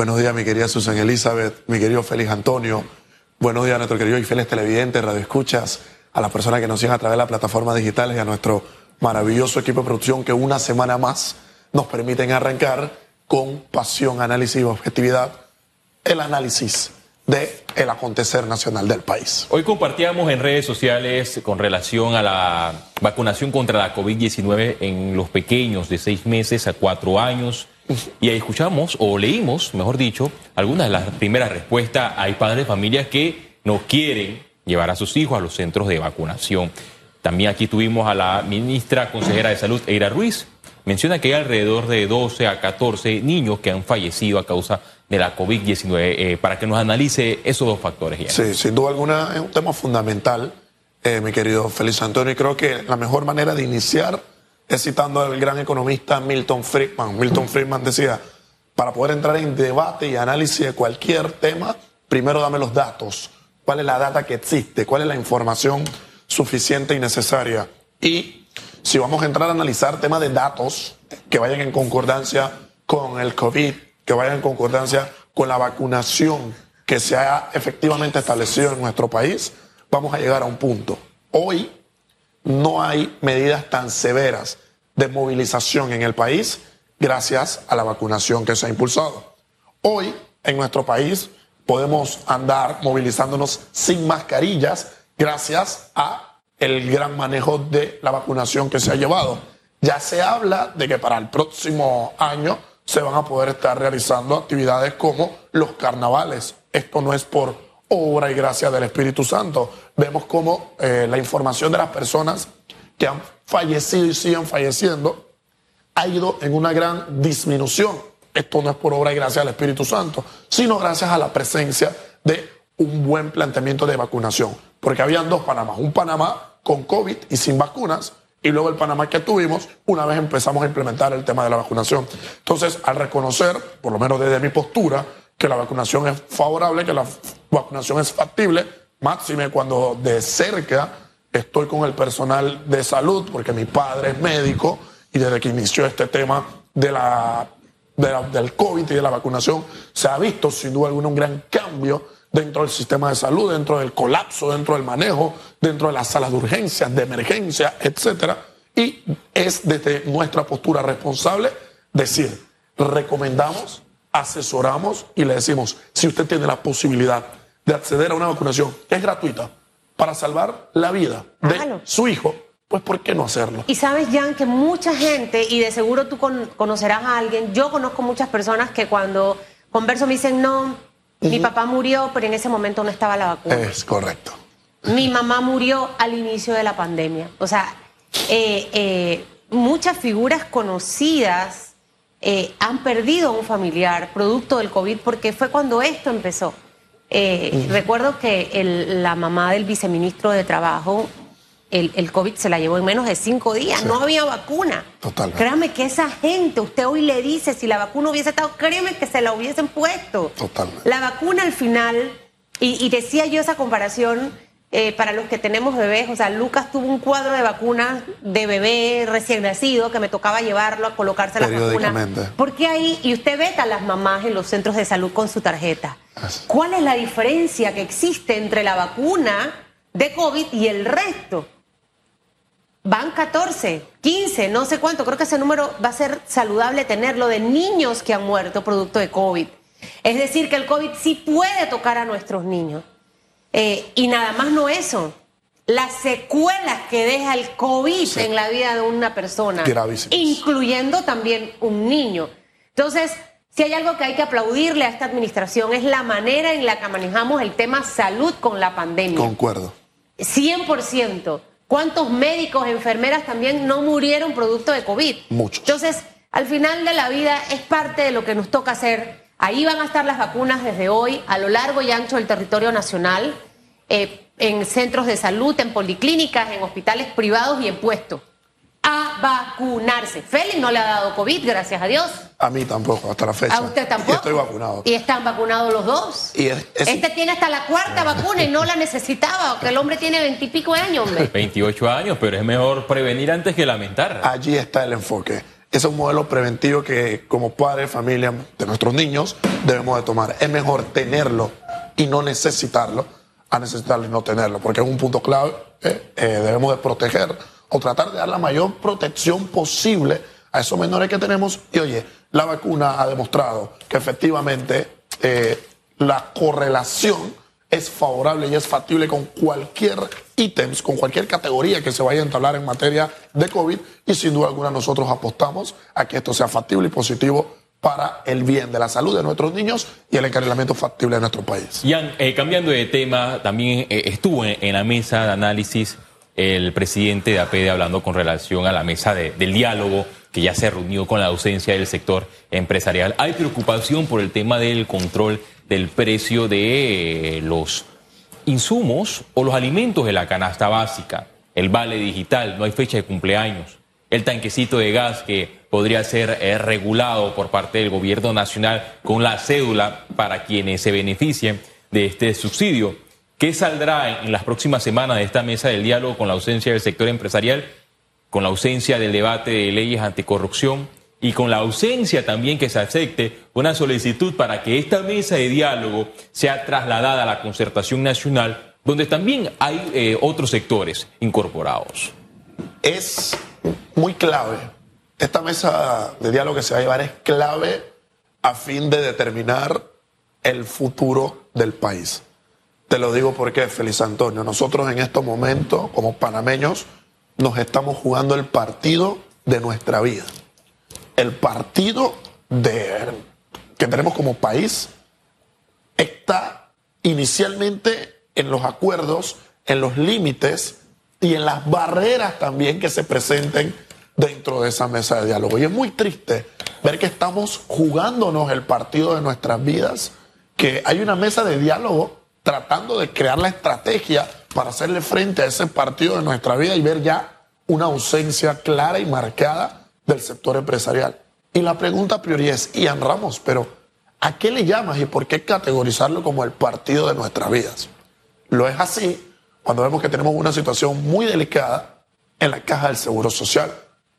Buenos días, mi querida Susan Elizabeth, mi querido Félix Antonio. Buenos días a nuestro querido y fieles televidentes, radioescuchas, a las personas que nos siguen a través de las plataformas digitales y a nuestro maravilloso equipo de producción que una semana más nos permiten arrancar con pasión, análisis y objetividad el análisis de el acontecer nacional del país. Hoy compartíamos en redes sociales con relación a la vacunación contra la COVID-19 en los pequeños de seis meses a cuatro años. Y ahí escuchamos, o leímos, mejor dicho, algunas de las primeras respuestas. Hay padres de familias que no quieren llevar a sus hijos a los centros de vacunación. También aquí tuvimos a la ministra consejera de Salud, Eira Ruiz. Menciona que hay alrededor de 12 a 14 niños que han fallecido a causa de la COVID-19, eh, para que nos analice esos dos factores. Sí, sin duda alguna es un tema fundamental, eh, mi querido Félix Antonio, y creo que la mejor manera de iniciar es citando al gran economista Milton Friedman. Milton Friedman decía, para poder entrar en debate y análisis de cualquier tema, primero dame los datos, cuál es la data que existe, cuál es la información suficiente y necesaria. Y si vamos a entrar a analizar temas de datos que vayan en concordancia con el COVID, que vayan en concordancia con la vacunación que se ha efectivamente establecido en nuestro país, vamos a llegar a un punto. Hoy no hay medidas tan severas de movilización en el país gracias a la vacunación que se ha impulsado. Hoy en nuestro país podemos andar movilizándonos sin mascarillas gracias a el gran manejo de la vacunación que se ha llevado. Ya se habla de que para el próximo año se van a poder estar realizando actividades como los carnavales. Esto no es por obra y gracia del Espíritu Santo. Vemos cómo eh, la información de las personas que han fallecido y siguen falleciendo ha ido en una gran disminución. Esto no es por obra y gracia del Espíritu Santo, sino gracias a la presencia de un buen planteamiento de vacunación. Porque habían dos Panamá, un Panamá con COVID y sin vacunas, y luego el Panamá que tuvimos una vez empezamos a implementar el tema de la vacunación. Entonces, al reconocer, por lo menos desde mi postura, que la vacunación es favorable, que la vacunación es factible, máxime cuando de cerca estoy con el personal de salud, porque mi padre es médico y desde que inició este tema de la, del COVID y de la vacunación, se ha visto sin duda alguna un gran cambio dentro del sistema de salud, dentro del colapso, dentro del manejo, dentro de las salas de urgencias, de emergencia, etcétera. Y es desde nuestra postura responsable decir, recomendamos, asesoramos y le decimos, si usted tiene la posibilidad de acceder a una vacunación que es gratuita para salvar la vida de su hijo, pues ¿por qué no hacerlo? Y sabes, Jan, que mucha gente, y de seguro tú conocerás a alguien, yo conozco muchas personas que cuando converso me dicen, no, mi papá murió, pero en ese momento no estaba la vacuna. Es correcto. Mi mamá murió al inicio de la pandemia. O sea, eh, eh, muchas figuras conocidas eh, han perdido a un familiar producto del COVID porque fue cuando esto empezó. Recuerdo que la mamá del viceministro de Trabajo el, COVID se la llevó en menos de cinco días, no había vacuna. Totalmente. Créame que esa gente, usted hoy le dice, si la vacuna hubiese estado, créeme que se la hubiesen puesto. Totalmente. La vacuna al final, y, decía yo esa comparación eh, para los que tenemos bebés, o sea, Lucas tuvo un cuadro de vacunas de bebé recién nacido que me tocaba llevarlo a colocarse la vacuna. ¿Por qué ahí? Y usted ve a las mamás en los centros de salud con su tarjeta. ¿Cuál es la diferencia que existe entre la vacuna de COVID y el resto? Van 14, 15, no sé cuánto, creo que ese número va a ser saludable tenerlo de niños que han muerto producto de COVID. Es decir, que el COVID sí puede tocar a nuestros niños. Eh, y nada más no eso, las secuelas que deja el COVID en la vida de una persona, incluyendo también un niño. Entonces, si hay algo que hay que aplaudirle a esta administración es la manera en la que manejamos el tema salud con la pandemia. Concuerdo. 100%. ¿Cuántos médicos, enfermeras también no murieron producto de COVID? Muchos. Entonces, al final de la vida es parte de lo que nos toca hacer. Ahí van a estar las vacunas desde hoy a lo largo y ancho del territorio nacional, eh, en centros de salud, en policlínicas, en hospitales privados y en puestos a vacunarse. Félix no le ha dado COVID, gracias a Dios. A mí tampoco, hasta la fecha. A usted tampoco. estoy vacunado. Y están vacunados los dos. Y Este tiene hasta la cuarta vacuna y no la necesitaba, que el hombre tiene veintipico años, hombre. 28 años, pero es mejor prevenir antes que lamentar. Allí está el enfoque. Es un modelo preventivo que como padres, familia de nuestros niños debemos de tomar. Es mejor tenerlo y no necesitarlo a necesitarlo y no tenerlo, porque es un punto clave. Eh, eh, debemos de proteger o tratar de dar la mayor protección posible a esos menores que tenemos. Y oye, la vacuna ha demostrado que efectivamente eh, la correlación es favorable y es factible con cualquier ítems, con cualquier categoría que se vaya a entablar en materia de COVID y sin duda alguna nosotros apostamos a que esto sea factible y positivo para el bien de la salud de nuestros niños y el encarrilamiento factible de nuestro país. Ian, eh, cambiando de tema, también eh, estuvo en, la mesa de análisis el presidente de APD hablando con relación a la mesa del diálogo que ya se reunió con la ausencia del sector empresarial. Hay preocupación por el tema del control del precio de los insumos o los alimentos de la canasta básica, el vale digital, no hay fecha de cumpleaños, el tanquecito de gas que podría ser eh, regulado por parte del gobierno nacional con la cédula para quienes se beneficien de este subsidio. ¿Qué saldrá en las próximas semanas de esta mesa del diálogo con la ausencia del sector empresarial, con la ausencia del debate de leyes anticorrupción? Y con la ausencia también que se acepte una solicitud para que esta mesa de diálogo sea trasladada a la concertación nacional, donde también hay eh, otros sectores incorporados. Es muy clave. Esta mesa de diálogo que se va a llevar es clave a fin de determinar el futuro del país. Te lo digo porque, Feliz Antonio, nosotros en estos momentos, como panameños, nos estamos jugando el partido de nuestra vida el partido que tenemos como país está inicialmente en los acuerdos, en los límites y en las barreras también que se presenten dentro de esa mesa de diálogo. Y es muy triste ver que estamos jugándonos el partido de nuestras vidas, que hay una mesa de diálogo tratando de crear la estrategia para hacerle frente a ese partido de nuestra vida y ver ya una ausencia clara y marcada del sector empresarial. Y la pregunta prioridad es, Ian Ramos, pero ¿a qué le llamas y por qué categorizarlo como el partido de nuestras vidas? Lo es así cuando vemos que tenemos una situación muy delicada en la caja del Seguro Social,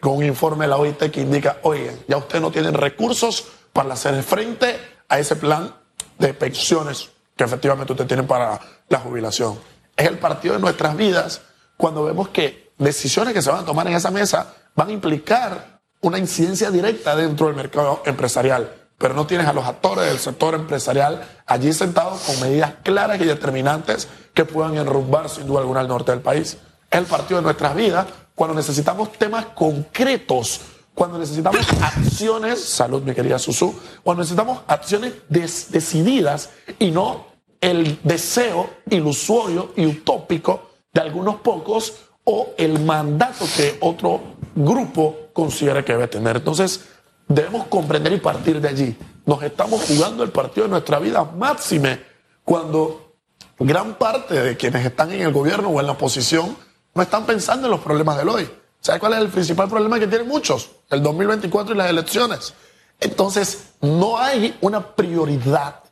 con un informe de la OIT que indica, oigan, ya ustedes no tienen recursos para hacer frente a ese plan de pensiones que efectivamente ustedes tienen para la jubilación. Es el partido de nuestras vidas cuando vemos que decisiones que se van a tomar en esa mesa van a implicar una incidencia directa dentro del mercado empresarial, pero no tienes a los actores del sector empresarial allí sentados con medidas claras y determinantes que puedan enrumbar sin duda alguna al norte del país. Es el partido de nuestras vidas cuando necesitamos temas concretos, cuando necesitamos acciones, salud mi querida Susu, cuando necesitamos acciones decididas y no el deseo ilusorio y utópico de algunos pocos o el mandato que otro grupo considera que debe tener. Entonces, debemos comprender y partir de allí. Nos estamos jugando el partido de nuestra vida máxime cuando gran parte de quienes están en el gobierno o en la oposición no están pensando en los problemas del hoy. ¿Sabe cuál es el principal problema que tienen muchos? El 2024 y las elecciones. Entonces, no hay una prioridad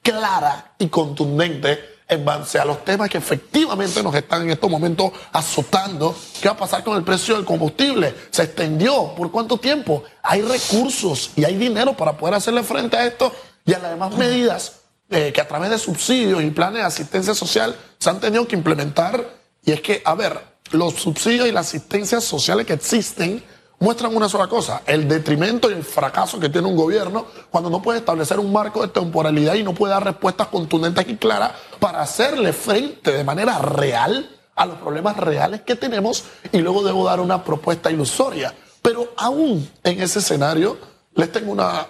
clara y contundente en base a los temas que efectivamente nos están en estos momentos azotando. ¿Qué va a pasar con el precio del combustible? ¿Se extendió? ¿Por cuánto tiempo? Hay recursos y hay dinero para poder hacerle frente a esto y a las demás medidas eh, que a través de subsidios y planes de asistencia social se han tenido que implementar. Y es que, a ver, los subsidios y las asistencias sociales que existen muestran una sola cosa, el detrimento y el fracaso que tiene un gobierno cuando no puede establecer un marco de temporalidad y no puede dar respuestas contundentes y claras para hacerle frente de manera real a los problemas reales que tenemos y luego debo dar una propuesta ilusoria. Pero aún en ese escenario les tengo una,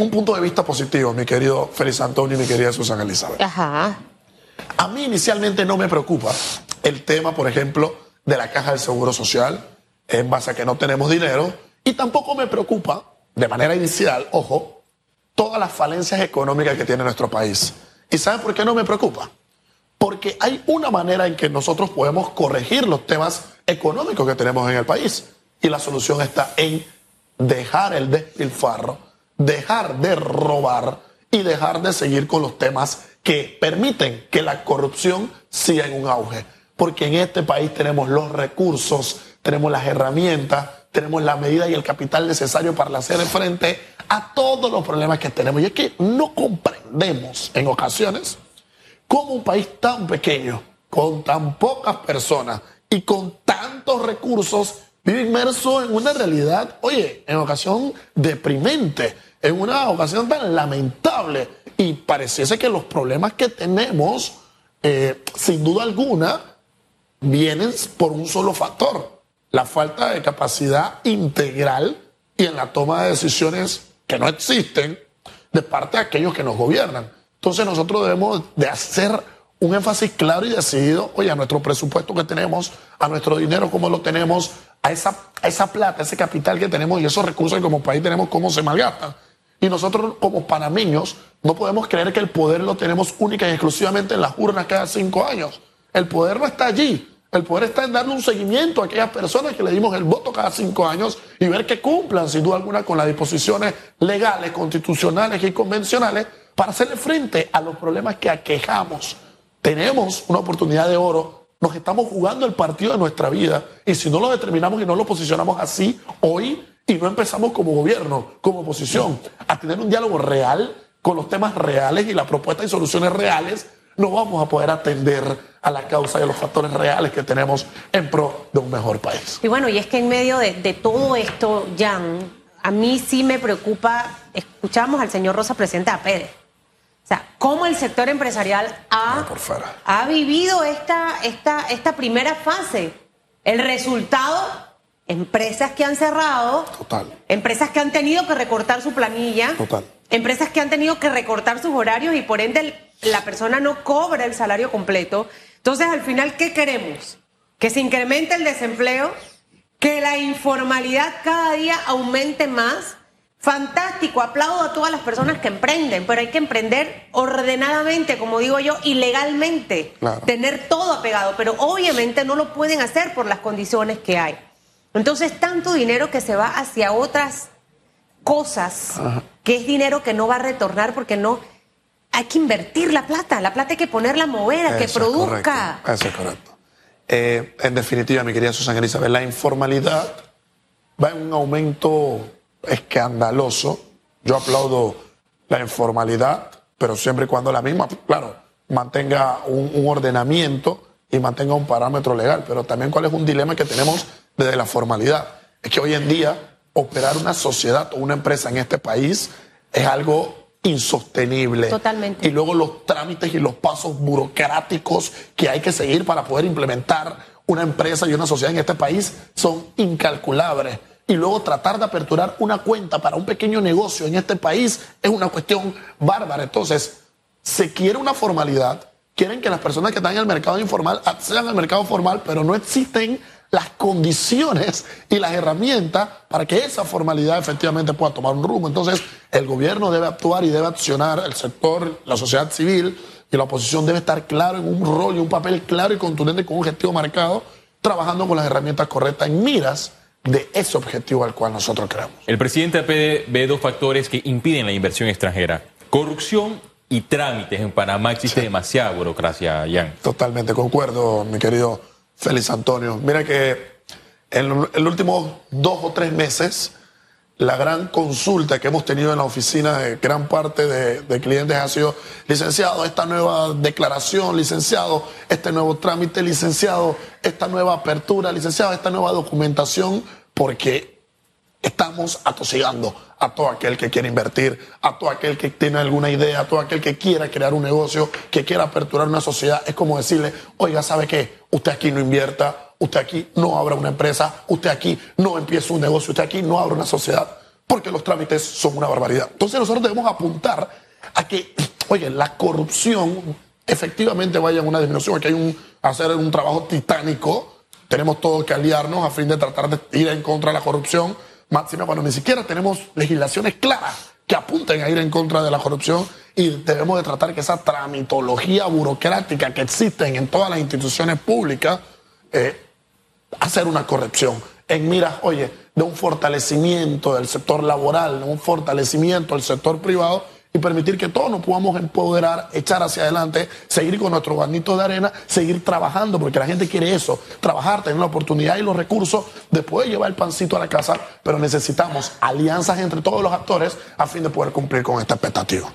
un punto de vista positivo, mi querido Félix Antonio y mi querida Susana Elizabeth. Ajá. A mí inicialmente no me preocupa el tema, por ejemplo, de la caja del Seguro Social, en base a que no tenemos dinero y tampoco me preocupa, de manera inicial, ojo, todas las falencias económicas que tiene nuestro país. ¿Y saben por qué no me preocupa? Porque hay una manera en que nosotros podemos corregir los temas económicos que tenemos en el país. Y la solución está en dejar el despilfarro, dejar de robar y dejar de seguir con los temas que permiten que la corrupción siga en un auge. Porque en este país tenemos los recursos tenemos las herramientas, tenemos la medida y el capital necesario para hacer frente a todos los problemas que tenemos. Y es que no comprendemos en ocasiones cómo un país tan pequeño, con tan pocas personas y con tantos recursos, vive inmerso en una realidad, oye, en ocasión deprimente, en una ocasión tan lamentable. Y pareciese que los problemas que tenemos, eh, sin duda alguna, vienen por un solo factor, la falta de capacidad integral y en la toma de decisiones que no existen de parte de aquellos que nos gobiernan. Entonces nosotros debemos de hacer un énfasis claro y decidido, oye, a nuestro presupuesto que tenemos, a nuestro dinero, cómo lo tenemos, a esa, a esa plata, ese capital que tenemos y esos recursos que como país tenemos, cómo se malgastan. Y nosotros como panameños no podemos creer que el poder lo tenemos única y exclusivamente en las urnas cada cinco años. El poder no está allí. El poder está en darle un seguimiento a aquellas personas que le dimos el voto cada cinco años y ver que cumplan, sin duda alguna, con las disposiciones legales, constitucionales y convencionales para hacerle frente a los problemas que aquejamos. Tenemos una oportunidad de oro, nos estamos jugando el partido de nuestra vida y si no lo determinamos y no lo posicionamos así hoy y no empezamos como gobierno, como oposición, a tener un diálogo real con los temas reales y las propuestas y soluciones reales, no vamos a poder atender a la causa y a los factores reales que tenemos en pro de un mejor país. Y bueno, y es que en medio de, todo esto, Jan, a mí sí me preocupa, escuchamos al señor Rosa, presidente a Pérez. O sea, cómo el sector empresarial ha, ha vivido esta, esta, esta primera fase. El resultado, empresas que han cerrado, Total. empresas que han tenido que recortar su planilla, Total. empresas que han tenido que recortar sus horarios y por ende la persona no cobra el salario completo. Entonces, al final, ¿qué queremos? Que se incremente el desempleo, que la informalidad cada día aumente más. Fantástico, aplaudo a todas las personas que emprenden, pero hay que emprender ordenadamente, como digo yo, y legalmente, tener todo apegado, pero obviamente no lo pueden hacer por las condiciones que hay. Entonces, tanto dinero que se va hacia otras cosas, que es dinero que no va a retornar porque no hay que invertir la plata, la plata hay que ponerla a mover, a que produzca. Eso es correcto. Eh, en definitiva, mi querida Susana Elizabeth, la informalidad va en un aumento escandaloso. Yo aplaudo la informalidad, pero siempre y cuando la misma, claro, mantenga un, un ordenamiento y mantenga un parámetro legal. Pero también cuál es un dilema que tenemos desde la formalidad. Es que hoy en día operar una sociedad o una empresa en este país es algo insostenible. Totalmente. Y luego los trámites y los pasos burocráticos que hay que seguir para poder implementar una empresa y una sociedad en este país son incalculables. Y luego tratar de aperturar una cuenta para un pequeño negocio en este país es una cuestión bárbara. Entonces, se quiere una formalidad, quieren que las personas que están en el mercado informal accedan al mercado formal, pero no existen las condiciones y las herramientas para que esa formalidad efectivamente pueda tomar un rumbo. Entonces, el gobierno debe actuar y debe accionar, el sector, la sociedad civil y la oposición debe estar claro en un rol y un papel claro y contundente con un objetivo marcado, trabajando con las herramientas correctas en miras de ese objetivo al cual nosotros creemos. El presidente ve dos factores que impiden la inversión extranjera. Corrupción y trámites. En Panamá existe demasiada burocracia, Jan. Totalmente concuerdo, mi querido Félix Antonio. Mira que en los últimos dos o tres meses, la gran consulta que hemos tenido en la oficina de gran parte de, clientes ha sido, licenciado, esta nueva declaración, licenciado, este nuevo trámite, licenciado, esta nueva apertura, licenciado, esta nueva documentación, porque estamos atosigando a todo aquel que quiere invertir, a todo aquel que tiene alguna idea, a todo aquel que quiera crear un negocio, que quiera aperturar una sociedad. Es como decirle, oiga, ¿sabe qué? Usted aquí no invierta, usted aquí no abra una empresa, usted aquí no empiece un negocio, usted aquí no abra una sociedad, porque los trámites son una barbaridad. Entonces nosotros debemos apuntar a que, oye, la corrupción efectivamente vaya en una disminución, que hay un, hacer un trabajo titánico, tenemos todo que aliarnos a fin de tratar de ir en contra de la corrupción máxima cuando ni siquiera tenemos legislaciones claras que apunten a ir en contra de la corrupción y debemos de tratar que esa tramitología burocrática que existen en todas las instituciones públicas, eh, hacer una corrección en miras, oye, de un fortalecimiento del sector laboral, de un fortalecimiento del sector privado y permitir que todos nos podamos empoderar, echar hacia adelante, seguir con nuestro granito de arena, seguir trabajando, porque la gente quiere eso, trabajar, tener la oportunidad y los recursos de poder llevar el pancito a la casa, pero necesitamos alianzas entre todos los actores a fin de poder cumplir con esta expectativa.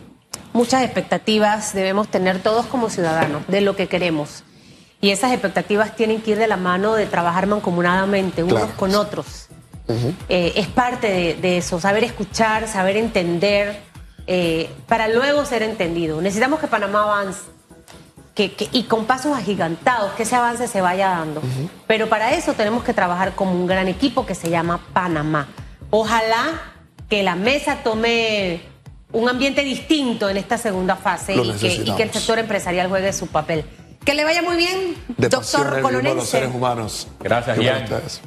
Muchas expectativas debemos tener todos como ciudadanos de lo que queremos. Y esas expectativas tienen que ir de la mano de trabajar mancomunadamente unos Claro. con otros. Eh, es parte de, de eso, saber escuchar, saber entender, eh, para luego ser entendido. Necesitamos que Panamá avance que, que- y con pasos agigantados, que ese avance se vaya dando. Pero para eso tenemos que trabajar como un gran equipo que se llama Panamá. Ojalá que la mesa tome un ambiente distinto en esta segunda fase y que, y que el sector empresarial juegue su papel. Que le vaya muy bien, De doctor de los Colonense. seres humanos. Gracias, ustedes.